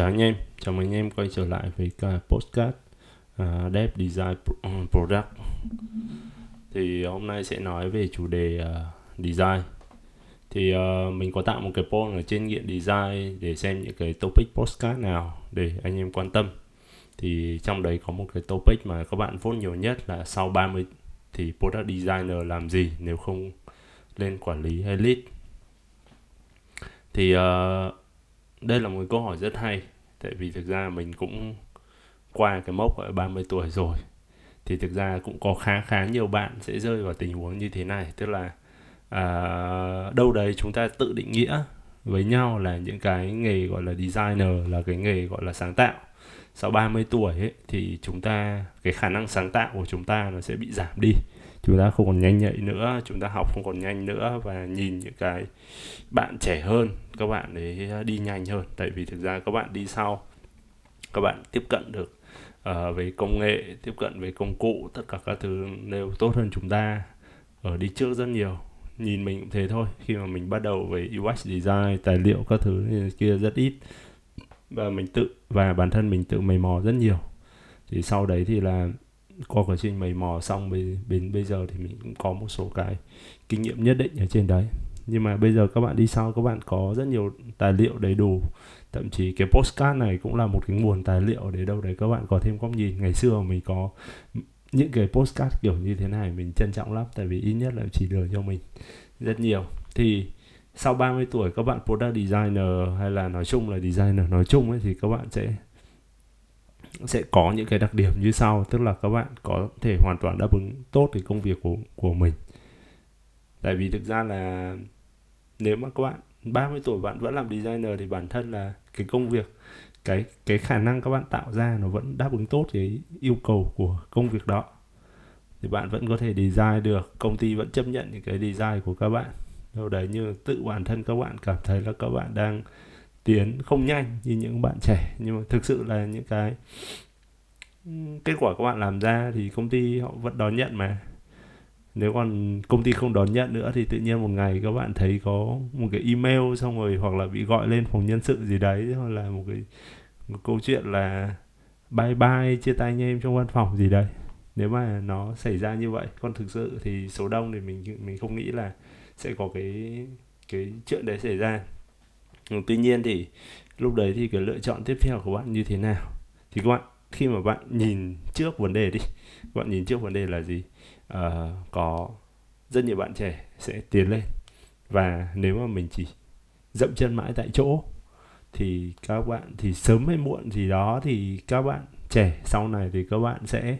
chào anh em, chào mừng anh em quay trở lại với cái postcard uh, à, Dev Design à, Product. Thì hôm nay sẽ nói về chủ đề uh, design. Thì uh, mình có tạo một cái poll ở trên nghiện design để xem những cái topic postcard nào để anh em quan tâm. Thì trong đấy có một cái topic mà các bạn vote nhiều nhất là sau 30 thì product designer làm gì nếu không lên quản lý hay lead. Thì uh, đây là một câu hỏi rất hay tại vì thực ra mình cũng qua cái mốc ở 30 tuổi rồi. Thì thực ra cũng có khá khá nhiều bạn sẽ rơi vào tình huống như thế này. Tức là à, đâu đấy chúng ta tự định nghĩa với nhau là những cái nghề gọi là designer là cái nghề gọi là sáng tạo. Sau 30 tuổi ấy, thì chúng ta cái khả năng sáng tạo của chúng ta nó sẽ bị giảm đi chúng ta không còn nhanh nhạy nữa chúng ta học không còn nhanh nữa và nhìn những cái bạn trẻ hơn các bạn ấy đi nhanh hơn. Tại vì thực ra các bạn đi sau các bạn tiếp cận được ờ, uh, về công nghệ tiếp cận về công cụ tất cả các thứ đều tốt hơn chúng ta. Ở đi trước rất nhiều nhìn mình cũng thế thôi. Khi mà mình bắt đầu về UX design tài liệu các thứ kia rất ít. Và mình tự và bản thân mình tự mày mò rất nhiều. Thì sau đấy thì là qua quá trình mày mò xong đến bây giờ thì mình cũng có một số cái kinh nghiệm nhất định ở trên đấy. Nhưng mà bây giờ các bạn đi sau, các bạn có rất nhiều tài liệu đầy đủ. Thậm chí cái postcard này cũng là một cái nguồn tài liệu để đâu đấy các bạn có thêm góc nhìn. Ngày xưa mình có những cái postcard kiểu như thế này mình trân trọng lắm, tại vì ít nhất là chỉ được cho mình rất nhiều. Thì sau 30 tuổi các bạn product designer hay là nói chung là designer nói chung ấy thì các bạn sẽ sẽ có những cái đặc điểm như sau. Tức là các bạn có thể hoàn toàn đáp ứng tốt cái công việc của của mình. Tại vì thực ra là nếu mà các bạn 30 tuổi bạn vẫn làm designer thì bản thân là cái công việc, cái cái khả năng các bạn tạo ra nó vẫn đáp ứng tốt cái yêu cầu của công việc đó. Thì bạn vẫn có thể design được, công ty vẫn chấp nhận những cái design của các bạn. Đâu đấy như tự bản thân các bạn cảm thấy là các bạn đang tiến không nhanh như những bạn trẻ. Nhưng mà thực sự là những cái kết quả các bạn làm ra thì công ty họ vẫn đón nhận mà. Nếu còn công ty không đón nhận nữa thì tự nhiên một ngày các bạn thấy có một cái email xong rồi hoặc là bị gọi lên phòng nhân sự gì đấy, hoặc là một cái, một câu chuyện là bye bye, chia tay anh em trong văn phòng gì đấy. Nếu mà nó xảy ra như vậy, còn thực sự thì số đông thì mình mình không nghĩ là sẽ có cái cái chuyện đấy xảy ra tuy nhiên thì lúc đấy thì cái lựa chọn tiếp theo của bạn như thế nào? Thì các bạn khi mà bạn nhìn trước vấn đề đi các bạn nhìn trước vấn đề là gì? À, có rất nhiều bạn trẻ sẽ tiến lên và nếu mà mình chỉ dậm chân mãi tại chỗ thì các bạn thì sớm hay muộn gì đó thì các bạn trẻ sau này thì các bạn sẽ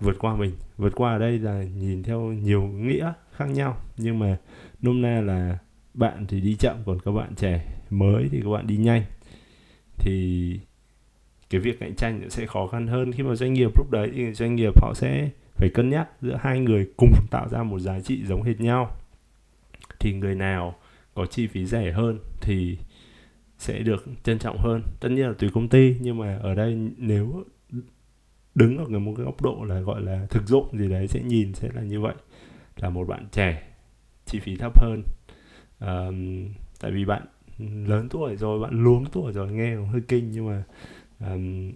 vượt qua mình. Vượt qua ở đây là nhìn theo nhiều nghĩa khác nhau. Nhưng mà nôm na là bạn thì đi chậm, còn các bạn trẻ mới thì các bạn đi nhanh. Thì cái việc cạnh tranh sẽ khó khăn hơn khi mà doanh nghiệp lúc đấy thì doanh nghiệp họ sẽ phải cân nhắc giữa hai người cùng tạo ra một giá trị giống hệt nhau. Thì người nào có chi phí rẻ hơn thì sẽ được trân trọng hơn. Tất nhiên là tùy công ty, nhưng mà ở đây nếu đứng ở một cái góc độ là gọi là thực dụng gì đấy, sẽ nhìn sẽ là như vậy. Là một bạn trẻ, chi phí thấp hơn um, tại vì bạn lớn tuổi rồi bạn luống tuổi rồi nghe cũng hơi kinh nhưng mà um,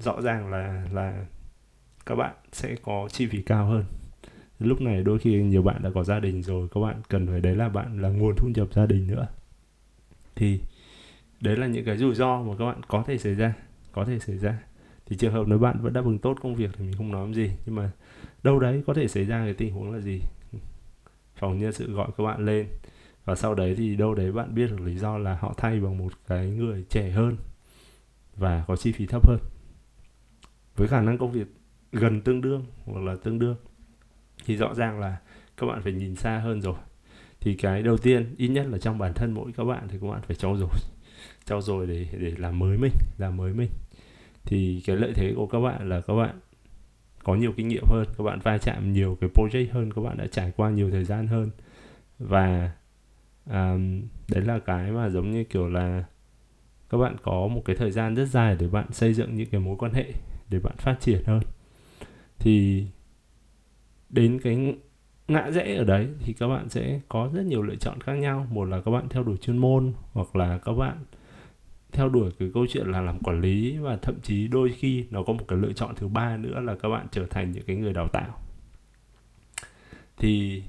rõ ràng là là các bạn sẽ có chi phí cao hơn. Lúc này đôi khi nhiều bạn đã có gia đình rồi các bạn cần phải đấy là bạn là nguồn thu nhập gia đình nữa. Thì đấy là những cái rủi ro mà các bạn có thể xảy ra có thể xảy ra. Thì trường hợp nếu bạn vẫn đáp ứng tốt công việc thì mình không nói gì nhưng mà đâu đấy có thể xảy ra cái tình huống là gì? Phòng nhân sự gọi các bạn lên và sau đấy thì đâu đấy bạn biết được lý do là họ thay bằng một cái người trẻ hơn và có chi phí thấp hơn. Với khả năng công việc gần tương đương hoặc là tương đương thì rõ ràng là các bạn phải nhìn xa hơn rồi. Thì cái đầu tiên, ít nhất là trong bản thân mỗi các bạn thì các bạn phải trau dồi trau dồi để để làm mới mình, làm mới mình. Thì cái lợi thế của các bạn là các bạn có nhiều kinh nghiệm hơn, các bạn va chạm nhiều cái project hơn, các bạn đã trải qua nhiều thời gian hơn. Và um, đấy là cái mà giống như kiểu là các bạn có một cái thời gian rất dài để bạn xây dựng những cái mối quan hệ để bạn phát triển hơn. Thì đến cái ngã rẽ ở đấy thì các bạn sẽ có rất nhiều lựa chọn khác nhau. Một là các bạn theo đuổi chuyên môn hoặc là các bạn theo đuổi cái câu chuyện là làm quản lý và thậm chí đôi khi nó có một cái lựa chọn thứ ba nữa là các bạn trở thành những cái người đào tạo. Thì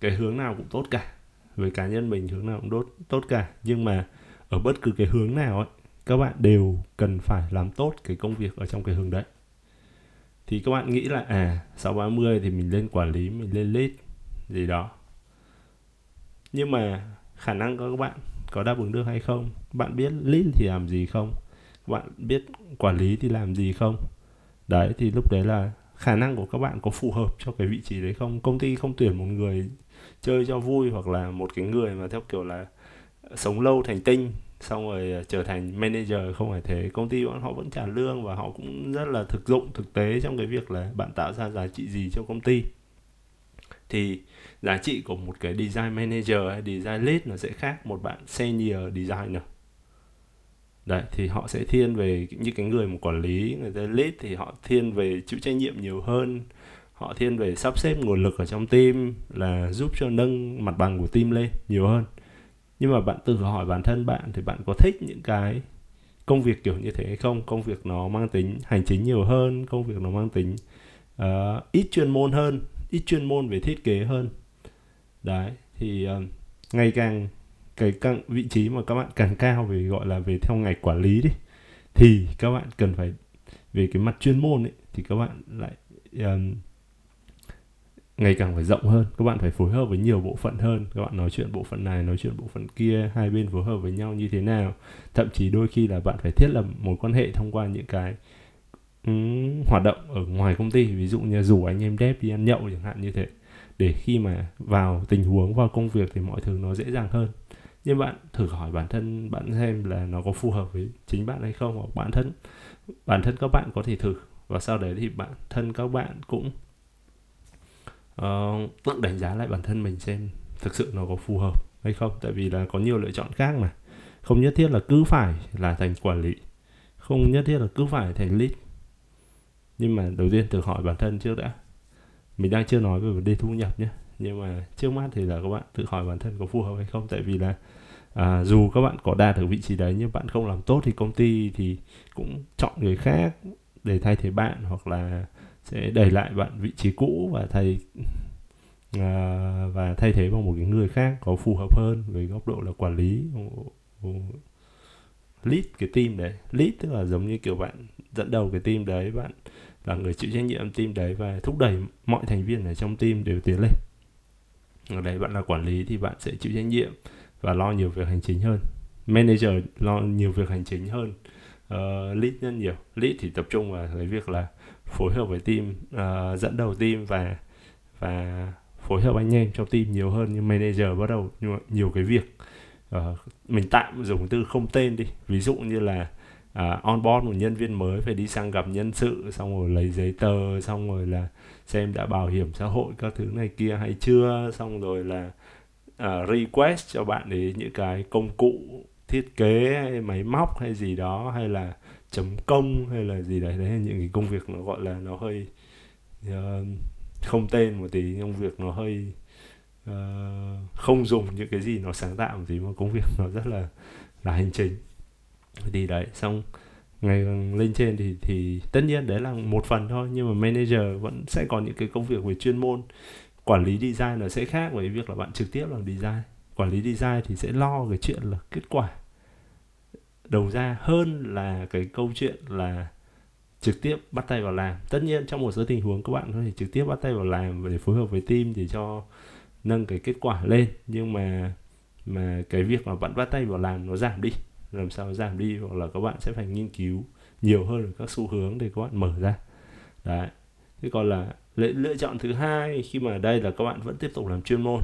cái hướng nào cũng tốt cả với cá nhân mình hướng nào cũng tốt tốt cả. Nhưng mà ở bất cứ cái hướng nào ấy, các bạn đều cần phải làm tốt cái công việc ở trong cái hướng đấy. Thì các bạn nghĩ là à sau 30 thì mình lên quản lý, mình lên lead, gì đó. Nhưng mà khả năng của các bạn có đáp ứng được hay không? Bạn biết lead thì làm gì không? Bạn biết quản lý thì làm gì không? Đấy, thì lúc đấy là khả năng của các bạn có phù hợp cho cái vị trí đấy không? Công ty không tuyển một người chơi cho vui hoặc là một cái người mà theo kiểu là sống lâu thành tinh, xong rồi ờ, trở thành manager, không phải thế. Công ty bọn họ vẫn trả lương và họ cũng rất là thực dụng, thực tế trong cái việc là bạn tạo ra giá trị gì cho công ty. Thì giá trị của một cái design manager hay design lead nó sẽ khác một bạn senior designer. Đấy, thì họ sẽ thiên về như cái người một quản lý, người ta lead thì họ thiên về chịu trách nhiệm nhiều hơn họ thiên về sắp xếp nguồn lực ở trong team là giúp cho nâng mặt bằng của team lên nhiều hơn. Nhưng mà bạn tự hỏi bản thân bạn thì bạn có thích những cái công việc kiểu như thế hay không? Công việc nó mang tính hành chính nhiều hơn công việc nó mang tính uh, ít chuyên môn hơn ít chuyên môn về thiết kế hơn. Đấy thì uh, ngày càng cái càng vị trí mà các bạn càng cao về gọi là về theo ngành quản lý đi thì các bạn cần phải về cái mặt chuyên môn ấy thì các bạn lại um, ngày càng phải rộng hơn các bạn phải phối hợp với nhiều bộ phận hơn. Các bạn nói chuyện bộ phận này nói chuyện bộ phận kia hai bên phối hợp với nhau như thế nào. Thậm chí đôi khi là bạn phải thiết lập mối quan hệ thông qua những cái um, hoạt động ở ngoài công ty. Ví dụ như rủ anh em dev đi ăn nhậu chẳng hạn như thế. Để khi mà vào tình huống vào công việc thì mọi thứ nó dễ dàng hơn. Nhưng bạn thử hỏi bản thân bạn xem là nó có phù hợp với chính bạn hay không hoặc bản thân bản thân các bạn có thể thử. Và sau đấy thì bản thân các bạn cũng Ờ, uh, tự đánh giá lại bản thân mình xem thực sự nó có phù hợp hay không. Tại vì là có nhiều lựa chọn khác mà. Không nhất thiết là cứ phải là thành quản lý. Không nhất thiết là cứ phải thành lead. Nhưng mà đầu tiên tự hỏi bản thân trước đã. Mình đang chưa nói về vấn đề thu nhập nhé. Nhưng mà trước mắt thì là các bạn tự hỏi bản thân có phù hợp hay không. Tại vì là à, dù các bạn có đạt được vị trí đấy nhưng bạn không làm tốt thì công ty thì cũng chọn người khác để thay thế bạn hoặc là sẽ đẩy lại bạn vị trí cũ và thay à, và thay thế bằng một cái người khác có phù hợp hơn với góc độ là quản lý. Lead cái team đấy. Lead tức là giống như kiểu bạn dẫn đầu cái team đấy bạn là người chịu trách nhiệm team đấy và thúc đẩy mọi thành viên ở trong team đều tiến lên. Ở đấy bạn là quản lý thì bạn sẽ chịu trách nhiệm và lo nhiều việc hành chính hơn. Manager lo nhiều việc hành chính hơn. Uh, lead nhân nhiều. Lead thì tập trung vào cái việc là phối hợp với team uh, dẫn đầu team và và phối hợp anh em trong team nhiều hơn. Nhưng manager bắt đầu nhiều cái việc uh, mình tạm dùng từ không tên đi. Ví dụ như là uh, onboard một nhân viên mới phải đi sang gặp nhân sự xong rồi lấy giấy tờ xong rồi là xem đã bảo hiểm xã hội các thứ này kia hay chưa xong rồi là uh, request cho bạn ấy những cái công cụ thiết kế hay máy móc hay gì đó hay là chấm công hay là gì đấy. Đấy những cái công việc nó gọi là nó hơi uh, không tên một tí công việc nó hơi uh, không dùng những cái gì nó sáng tạo một tí mà công việc nó rất là là hành chính thì đấy xong ngày lên trên thì thì tất nhiên đấy là một phần thôi nhưng mà manager vẫn sẽ có những cái công việc về chuyên môn. Quản lý design nó sẽ khác với việc là bạn trực tiếp làm design. Quản lý design thì sẽ lo cái chuyện là kết quả đầu ra hơn là cái câu chuyện là trực tiếp bắt tay vào làm. Tất nhiên trong một số tình huống các bạn có thể trực tiếp bắt tay vào làm để phối hợp với team để cho nâng cái kết quả lên. Nhưng mà mà cái việc mà bạn bắt tay vào làm nó giảm đi. Làm sao giảm đi hoặc là các bạn sẽ phải nghiên cứu nhiều hơn các xu hướng để các bạn mở ra. Đấy. Thế còn là lựa, lựa chọn thứ hai khi mà đây là các bạn vẫn tiếp tục làm chuyên môn.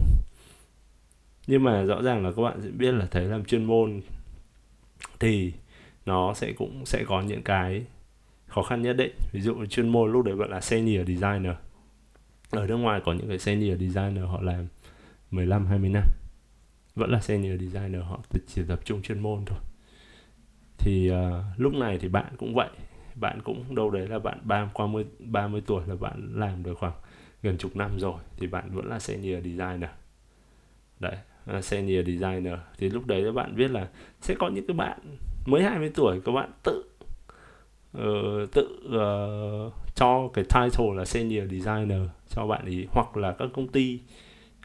Nhưng mà rõ ràng là các bạn sẽ biết là thấy làm chuyên môn thì nó sẽ cũng sẽ có những cái khó khăn nhất định. Ví dụ chuyên môn lúc đấy gọi là senior designer. Ở nước ngoài có những cái senior designer họ làm 15 20 năm. Vẫn là senior designer họ chỉ tập trung chuyên môn thôi. Thì uh, lúc này thì bạn cũng vậy. Bạn cũng đâu đấy là bạn ba qua 30, 30 tuổi là bạn làm được khoảng gần chục năm rồi thì bạn vẫn là senior designer. Đấy uh, senior designer. Thì lúc đấy các bạn biết là sẽ có những cái bạn mới 20 tuổi các bạn tự uh, tự uh, cho cái title là senior designer cho bạn ấy hoặc là các công ty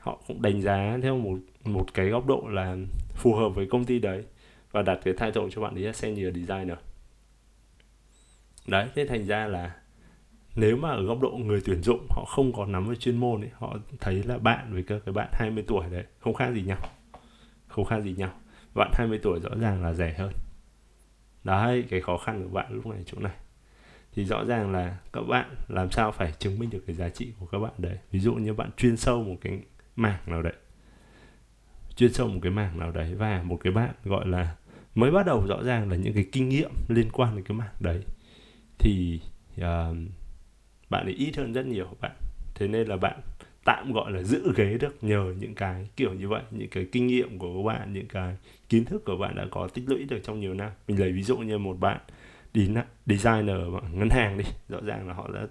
họ cũng đánh giá theo một một cái góc độ là phù hợp với công ty đấy và đặt cái title cho bạn ấy là senior designer. Đấy thế thành ra là nếu mà ở góc độ người tuyển dụng họ không có nắm về chuyên môn ấy họ thấy là bạn với các cái bạn 20 tuổi đấy không khác gì nhau. Không khác gì nhau. Bạn 20 tuổi rõ ràng là rẻ hơn. Đấy cái khó khăn của bạn lúc này chỗ này. Thì rõ ràng là các bạn làm sao phải chứng minh được cái giá trị của các bạn đấy. Ví dụ như bạn chuyên sâu một cái mảng nào đấy. Chuyên sâu một cái mảng nào đấy và một cái bạn gọi là mới bắt đầu rõ ràng là những cái kinh nghiệm liên quan đến cái mảng đấy. Thì uh, bạn ấy ít hơn rất nhiều bạn. Thế nên là bạn tạm gọi là giữ ghế được nhờ những cái kiểu như vậy, những cái kinh nghiệm của các bạn, những cái kiến thức của bạn đã có tích lũy được trong nhiều năm. Mình lấy ví dụ như một bạn đi designer ngân hàng đi, rõ ràng là họ đã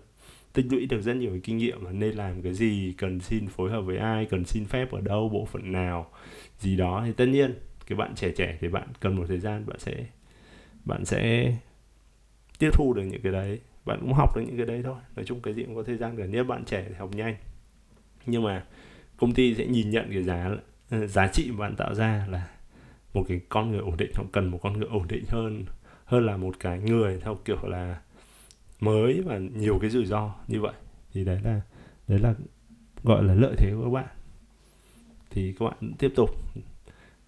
tích lũy được rất nhiều kinh nghiệm là nên làm cái gì, cần xin phối hợp với ai, cần xin phép ở đâu, bộ phận nào, gì đó. Thì tất nhiên, cái bạn trẻ trẻ thì bạn cần một thời gian bạn sẽ bạn sẽ tiếp thu được những cái đấy bạn cũng học được những cái đấy thôi. Nói chung cái gì cũng có thời gian cả nhất bạn trẻ thì học nhanh. Nhưng mà công ty sẽ nhìn nhận cái giá ờ, giá trị mà bạn tạo ra là một cái con người ổn định họ cần một con người ổn định hơn hơn là một cái người theo kiểu là mới và nhiều cái rủi ro như vậy. Thì đấy là đấy là gọi là lợi thế của các bạn. Thì các bạn tiếp tục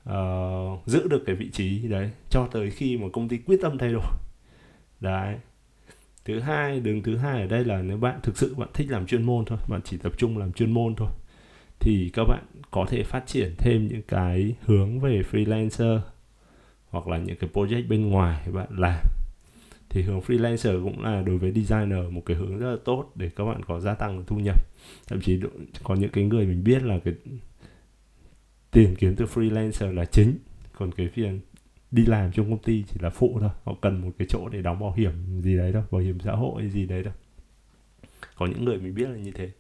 uh, giữ được cái vị trí đấy cho tới khi mà công ty quyết tâm thay đổi. Đấy thứ hai, đường thứ hai ở đây là nếu bạn thực sự bạn thích làm chuyên môn thôi, bạn chỉ tập trung làm chuyên môn thôi, thì các bạn có thể phát triển thêm những cái hướng về freelancer hoặc là những cái project bên ngoài bạn làm. Thì hướng freelancer cũng là đối với designer một cái hướng rất là tốt để các bạn có gia tăng thu nhập. Thậm chí có những cái người mình biết là cái tiền kiếm từ freelancer là chính, còn cái phiền đi làm trong công ty chỉ là phụ thôi. Họ cần một cái chỗ để đóng bảo hiểm gì đấy thôi bảo hiểm xã hội gì đấy thôi. Có những người mình biết là như thế.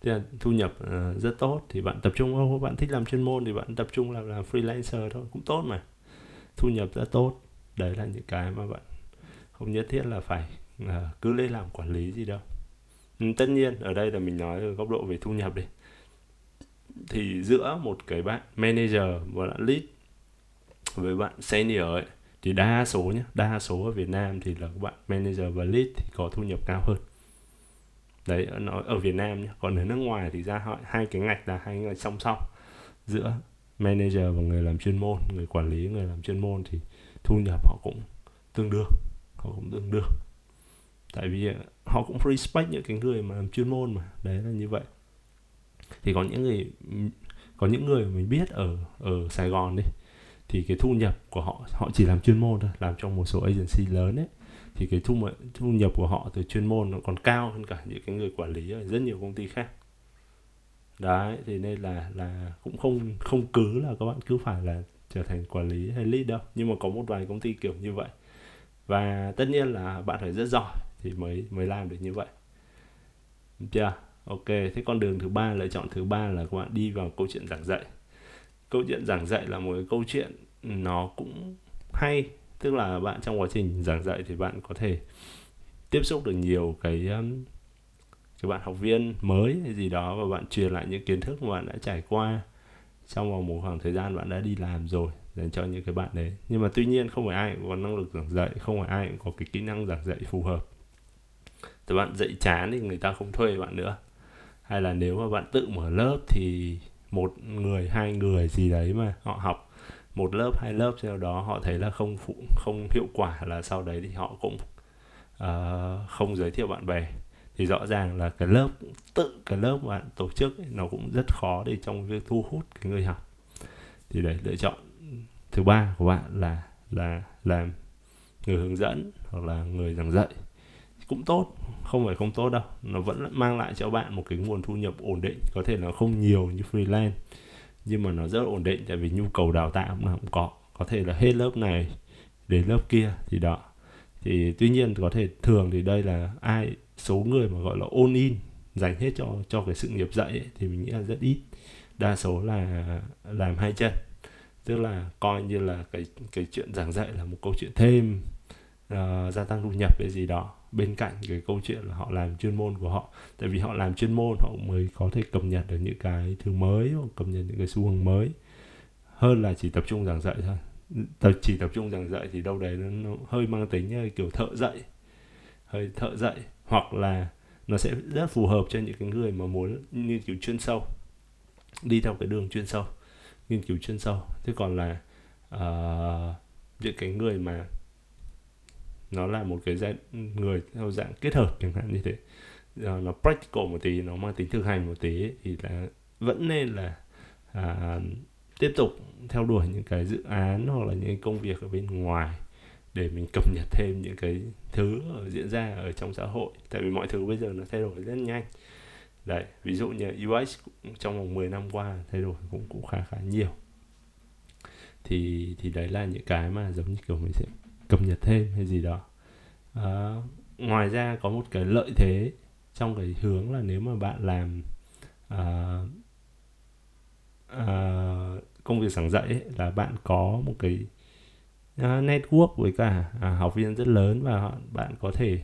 Thế là thu nhập uh, rất tốt thì bạn tập trung không bạn thích làm chuyên môn thì bạn tập trung làm làm freelancer thôi cũng tốt mà. Thu nhập rất tốt đấy là những cái mà bạn không nhất thiết là phải uh, cứ lên làm quản lý gì đâu. Ừ, tất nhiên ở đây là mình nói ở góc độ về thu nhập đi. Thì giữa một cái bạn manager và bạn lead với bạn senior ấy, thì đa số nhé đa số ở Việt Nam thì là các bạn manager và lead thì có thu nhập cao hơn. Đấy, nó ở Việt Nam nhé còn ở nước ngoài thì ra họ, hai cái ngạch là hai ngạch song song. Giữa manager và người làm chuyên môn, người quản lý, người làm chuyên môn thì thu nhập họ cũng tương đương, họ cũng tương đương. Tại vì ờ, họ cũng respect những cái người mà làm chuyên môn mà, đấy là như vậy. Thì có những người, có những người mình biết ở ở Sài Gòn đi thì cái thu nhập của họ họ chỉ làm chuyên môn thôi, làm trong một số agency lớn ấy. Thì cái thu thu nhập của họ từ chuyên môn nó còn cao hơn cả những cái người quản lý ở rất nhiều công ty khác. Đấy thì nên là là cũng không không cứ là các bạn cứ phải là trở thành quản lý hay lead đâu. Nhưng mà có một vài công ty kiểu như vậy. Và tất nhiên là bạn phải rất giỏi thì mới mới làm được như vậy. Chưa? Ok, thế con đường thứ ba, lựa chọn thứ ba là các bạn đi vào câu chuyện giảng dạy câu chuyện giảng dạy là một cái câu chuyện nó cũng hay. Tức là bạn trong quá trình giảng dạy thì bạn có thể tiếp xúc được nhiều cái um, cái bạn học viên mới hay gì đó và bạn truyền lại những kiến thức mà bạn đã trải qua trong vòng một khoảng thời gian bạn đã đi làm rồi dành cho những cái bạn đấy. Nhưng mà tuy nhiên không phải ai cũng có năng lực giảng dạy không phải ai cũng có cái kỹ năng giảng dạy phù hợp. Thì bạn dạy chán thì người ta không thuê bạn nữa. Hay là nếu mà bạn tự mở lớp thì một người hai người gì đấy mà họ học một lớp hai lớp sau đó họ thấy là không phụ không hiệu quả là sau đấy thì họ cũng uh, không giới thiệu bạn bè. Thì rõ ràng là cái lớp tự cái lớp bạn tổ chức ấy, nó cũng rất khó để trong việc thu hút cái người học. Thì để lựa chọn thứ ba của bạn là là làm người hướng dẫn hoặc là người giảng dạy cũng tốt không phải không tốt đâu. Nó vẫn mang lại cho bạn một cái nguồn thu nhập ổn định có thể là không nhiều như freelance nhưng mà nó rất ổn định tại vì nhu cầu đào tạo nó cũng có. Có thể là hết lớp này đến lớp kia thì đó. Thì tuy nhiên có thể thường thì đây là ai số người mà gọi là ôn in dành hết cho cho cái sự nghiệp dạy ấy, thì mình nghĩ là rất ít. Đa số là làm hai chân. Tức là coi như là cái cái chuyện giảng dạy là một câu chuyện thêm uh, gia tăng thu nhập cái gì đó bên cạnh cái câu chuyện là họ làm chuyên môn của họ. Tại vì họ làm chuyên môn họ mới có thể cập nhật được những cái thứ mới hoặc cập nhật những cái xu hướng mới. Hơn là chỉ tập trung giảng dạy thôi. Tập chỉ tập trung giảng dạy thì đâu đấy nó, nó hơi mang tính kiểu thợ dạy. Hơi thợ dạy. Hoặc là nó sẽ rất phù hợp cho những cái người mà muốn nghiên cứu chuyên sâu. Đi theo cái đường chuyên sâu. Nghiên cứu chuyên sâu. Thế còn là uh, những cái người mà nó là một cái dạng người theo dạng kết hợp chẳng hạn như thế. Uh, nó practical một tí nó mang tính thực hành một tí thì là vẫn nên là uh, tiếp tục theo đuổi những cái dự án hoặc là những công việc ở bên ngoài để mình cập nhật thêm những cái thứ ở diễn ra ở trong xã hội. Tại vì mọi thứ bây giờ nó thay đổi rất nhanh. Đấy ví dụ như UX trong vòng 10 năm qua thay đổi cũng cũng khá khá nhiều. Thì thì đấy là những cái mà giống như kiểu mình sẽ cập nhật thêm hay gì đó. À, ngoài ra có một cái lợi thế trong cái hướng là nếu mà bạn làm à, à, công việc giảng dạy ấy, là bạn có một cái uh, network với cả uh, học viên rất lớn và bạn có thể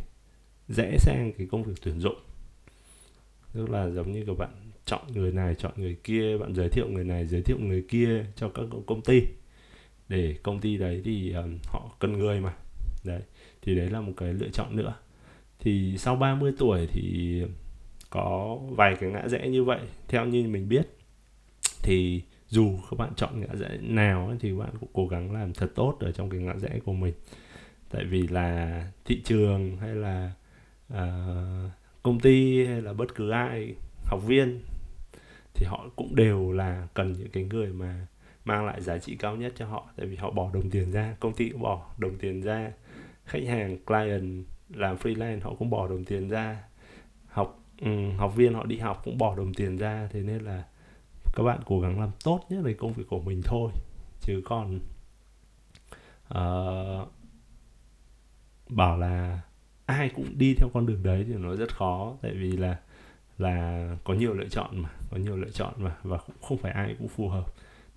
dễ sang cái công việc tuyển dụng. Tức là giống như các bạn chọn người này chọn người kia bạn giới thiệu người này giới thiệu người kia cho các công ty để công ty đấy thì um, họ cần người mà. Đấy thì đấy là một cái lựa chọn nữa. Thì sau 30 tuổi thì có vài cái ngã rẽ như vậy theo như mình biết. Thì dù các bạn chọn ngã rẽ nào ấy, thì bạn cũng cố gắng làm thật tốt ở trong cái ngã rẽ của mình. Tại vì là thị trường hay là uh, công ty hay là bất cứ ai học viên thì họ cũng đều là cần những cái người mà mang lại giá trị cao nhất cho họ tại vì họ bỏ đồng tiền ra công ty cũng bỏ đồng tiền ra. Khách hàng client làm freelance họ cũng bỏ đồng tiền ra. Học um, học viên họ đi học cũng bỏ đồng tiền ra thế nên là các bạn cố gắng làm tốt nhất về công việc của mình thôi. Chứ còn uh, bảo là ai cũng đi theo con đường đấy thì nó rất khó tại vì là là có nhiều lựa chọn mà có nhiều lựa chọn mà và cũng không phải ai cũng phù hợp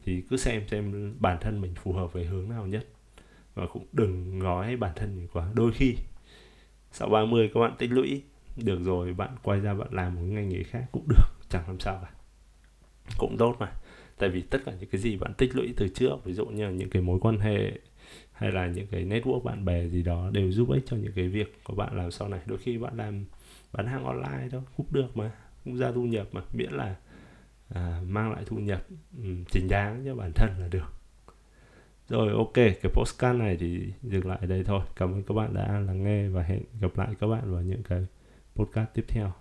thì cứ xem xem bản thân mình phù hợp với hướng nào nhất. Và cũng đừng gói bản thân mình quá. Đôi khi, sau 30 các bạn tích lũy, được rồi, bạn quay ra bạn làm một ngành nghề khác cũng được. Chẳng làm sao cả. Cũng tốt mà. Tại vì tất cả những cái gì bạn tích lũy từ trước, ví dụ như là những cái mối quan hệ, hay là những cái network bạn bè gì đó, đều giúp ích cho những cái việc của bạn làm sau này. Đôi khi bạn làm bán hàng online thôi, cũng được mà. Cũng ra thu nhập mà. Miễn là à, mang lại thu nhập um, chính đáng cho bản thân là được. Rồi ok cái postcard này thì dừng lại đây thôi. Cảm ơn các bạn đã lắng nghe và hẹn gặp lại các bạn vào những cái podcast tiếp theo.